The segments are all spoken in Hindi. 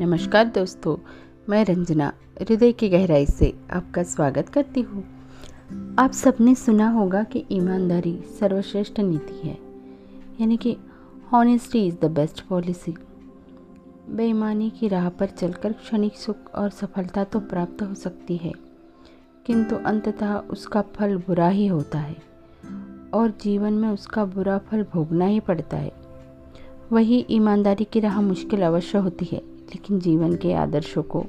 नमस्कार दोस्तों, मैं रंजना, हृदय की गहराई से आपका स्वागत करती हूँ। आप सबने सुना होगा कि ईमानदारी सर्वश्रेष्ठ नीति है, यानी कि honesty is the best policy बेईमानी की राह पर चलकर क्षणिक सुख और सफलता तो प्राप्त हो सकती है, किंतु अंततः उसका फल बुरा ही होता है, और जीवन में उसका बुरा फल भोगना ही पड़ता है। वही ईमानदारी की राह मुश्किल अवश्य होती है। लेकिन जीवन के आदर्शों को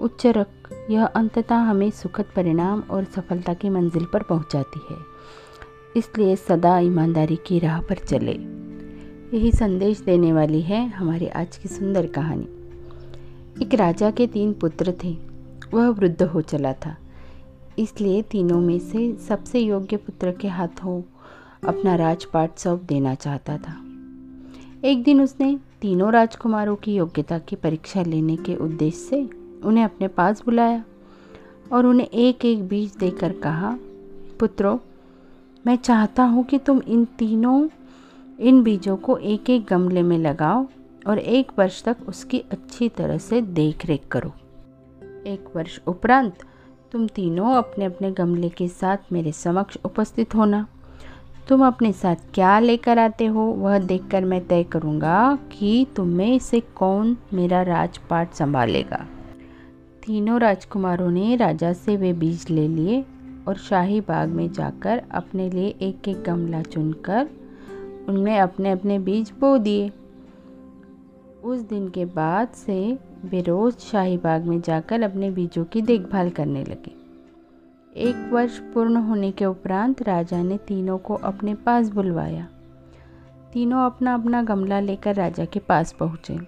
उच्च रख, यह अंततः हमें सुखद परिणाम और सफलता की मंजिल पर पहुंचाती है। इसलिए सदा ईमानदारी की राह पर चले। यही संदेश देने वाली है हमारी आज की सुंदर कहानी। एक राजा के तीन पुत्र थे। वह वृद्ध हो चला था। इसलिए तीनों में से सबसे योग्य पुत्र के हाथों अपना राजपाट सौंप देना चाहता था। एक दिन उसने तीनों राजकुमारों की योग्यता की परीक्षा लेने के उद्देश्य से उन्हें अपने पास बुलाया और उन्हें एक एक बीज देकर कहा, पुत्रों, मैं चाहता हूँ कि तुम इन तीनों, इन बीजों को एक एक गमले में लगाओ और एक वर्ष तक उसकी अच्छी तरह से देख रेख करो। एक वर्ष उपरांत तुम तीनों अपने अपने गमले के साथ मेरे समक्ष उपस्थित होना। तुम अपने साथ क्या लेकर आते हो? वह देखकर मैं तय करूँगा कि तुम्हें से कौन मेरा राजपाट संभालेगा। तीनों राजकुमारों ने राजा से वे बीज ले लिए और शाही बाग में जाकर अपने लिए एक एक गमला चुनकर उनमें अपने अपने बीज बो दिए। उस दिन के बाद से वे रोज़ शाही बाग में जाकर अपने बीजों की देखभाल करने लगे। एक वर्ष पूर्ण होने के उपरांत राजा ने तीनों को अपने पास बुलवाया। तीनों अपना अपना गमला लेकर राजा के पास पहुँचे।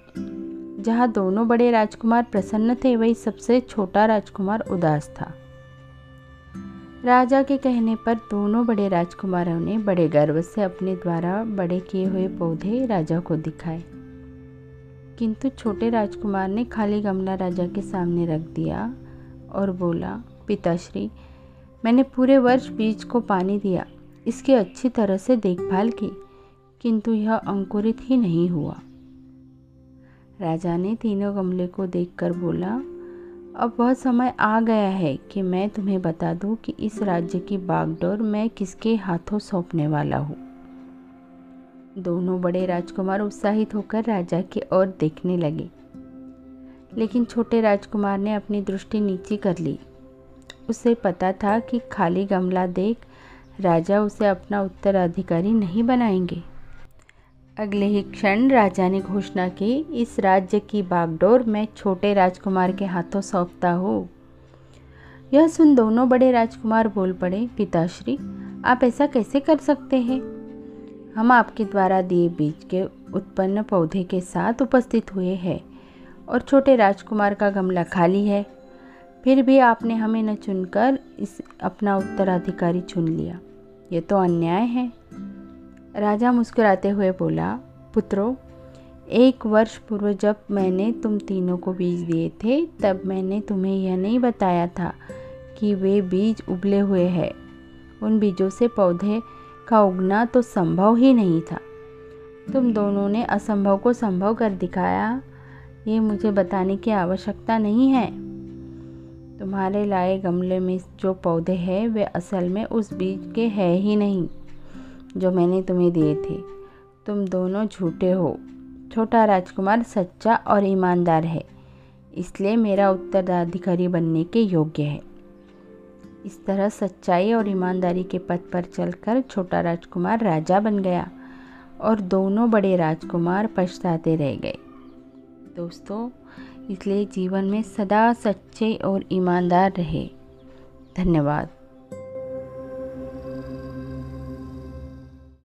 जहाँ दोनों बड़े राजकुमार प्रसन्न थे, वही सबसे छोटा राजकुमार उदास था। राजा के कहने पर दोनों बड़े राजकुमारों ने बड़े गर्व से अपने द्वारा बड़े किए हुए पौधे राजा को दिखाए। किंतु छोटे राजकुमार ने खाली गमला राजा के सामने रख दिया और बोला, पिताश्री मैंने पूरे वर्ष बीज को पानी दिया, इसकी अच्छी तरह से देखभाल की, किंतु यह अंकुरित ही नहीं हुआ। राजा ने तीनों गमले को देखकर बोला, अब वह समय आ गया है कि मैं तुम्हें बता दूँ कि इस राज्य की बागडोर मैं किसके हाथों सौंपने वाला हूँ दोनों बड़े राजकुमार उत्साहित होकर राजा की ओर देखने लगे। लेकिन छोटे राजकुमार ने अपनी दृष्टि नीची कर ली। उसे पता था कि खाली गमला देख राजा उसे अपना उत्तराधिकारी नहीं बनाएँगे। अगले ही क्षण राजा ने घोषणा की, इस राज्य की बागडोर मैं छोटे राजकुमार के हाथों सौंपता हूँ। यह सुन दोनों बड़े राजकुमार बोल पड़े, पिताश्री, आप ऐसा कैसे कर सकते हैं? हम आपके द्वारा दिए बीज के उत्पन्न पौधे के साथ उपस्थित हुए हैं और छोटे राजकुमार का गमला खाली है। फिर भी आपने हमें न चुनकर इस अपना उत्तराधिकारी चुन लिया। ये तो अन्याय है। राजा मुस्कुराते हुए बोला, पुत्रो, एक वर्ष पूर्व जब मैंने तुम तीनों को बीज दिए थे, तब मैंने तुम्हें यह नहीं बताया था कि वे बीज उबले हुए हैं। उन बीजों से पौधे का उगना तो संभव ही नहीं था। तुम दोनों ने असंभव को संभव कर दिखाया। ये मुझे बताने की आवश्यकता नहीं है। तुम्हारे लाए गमले में जो पौधे हैं, वे असल में उस बीज के हैं ही नहीं, जो मैंने तुम्हें दिए थे। तुम दोनों झूठे हो। छोटा राजकुमार सच्चा और ईमानदार है, इसलिए मेरा उत्तराधिकारी बनने के योग्य है। इस तरह सच्चाई और ईमानदारी के पथ पर चलकर छोटा राजकुमार राजा बन गया और दोनों बड़े राजकुमार पछताते रह गए। दोस्तों इसलिए जीवन में सदा सच्चे और ईमानदार रहे। धन्यवाद।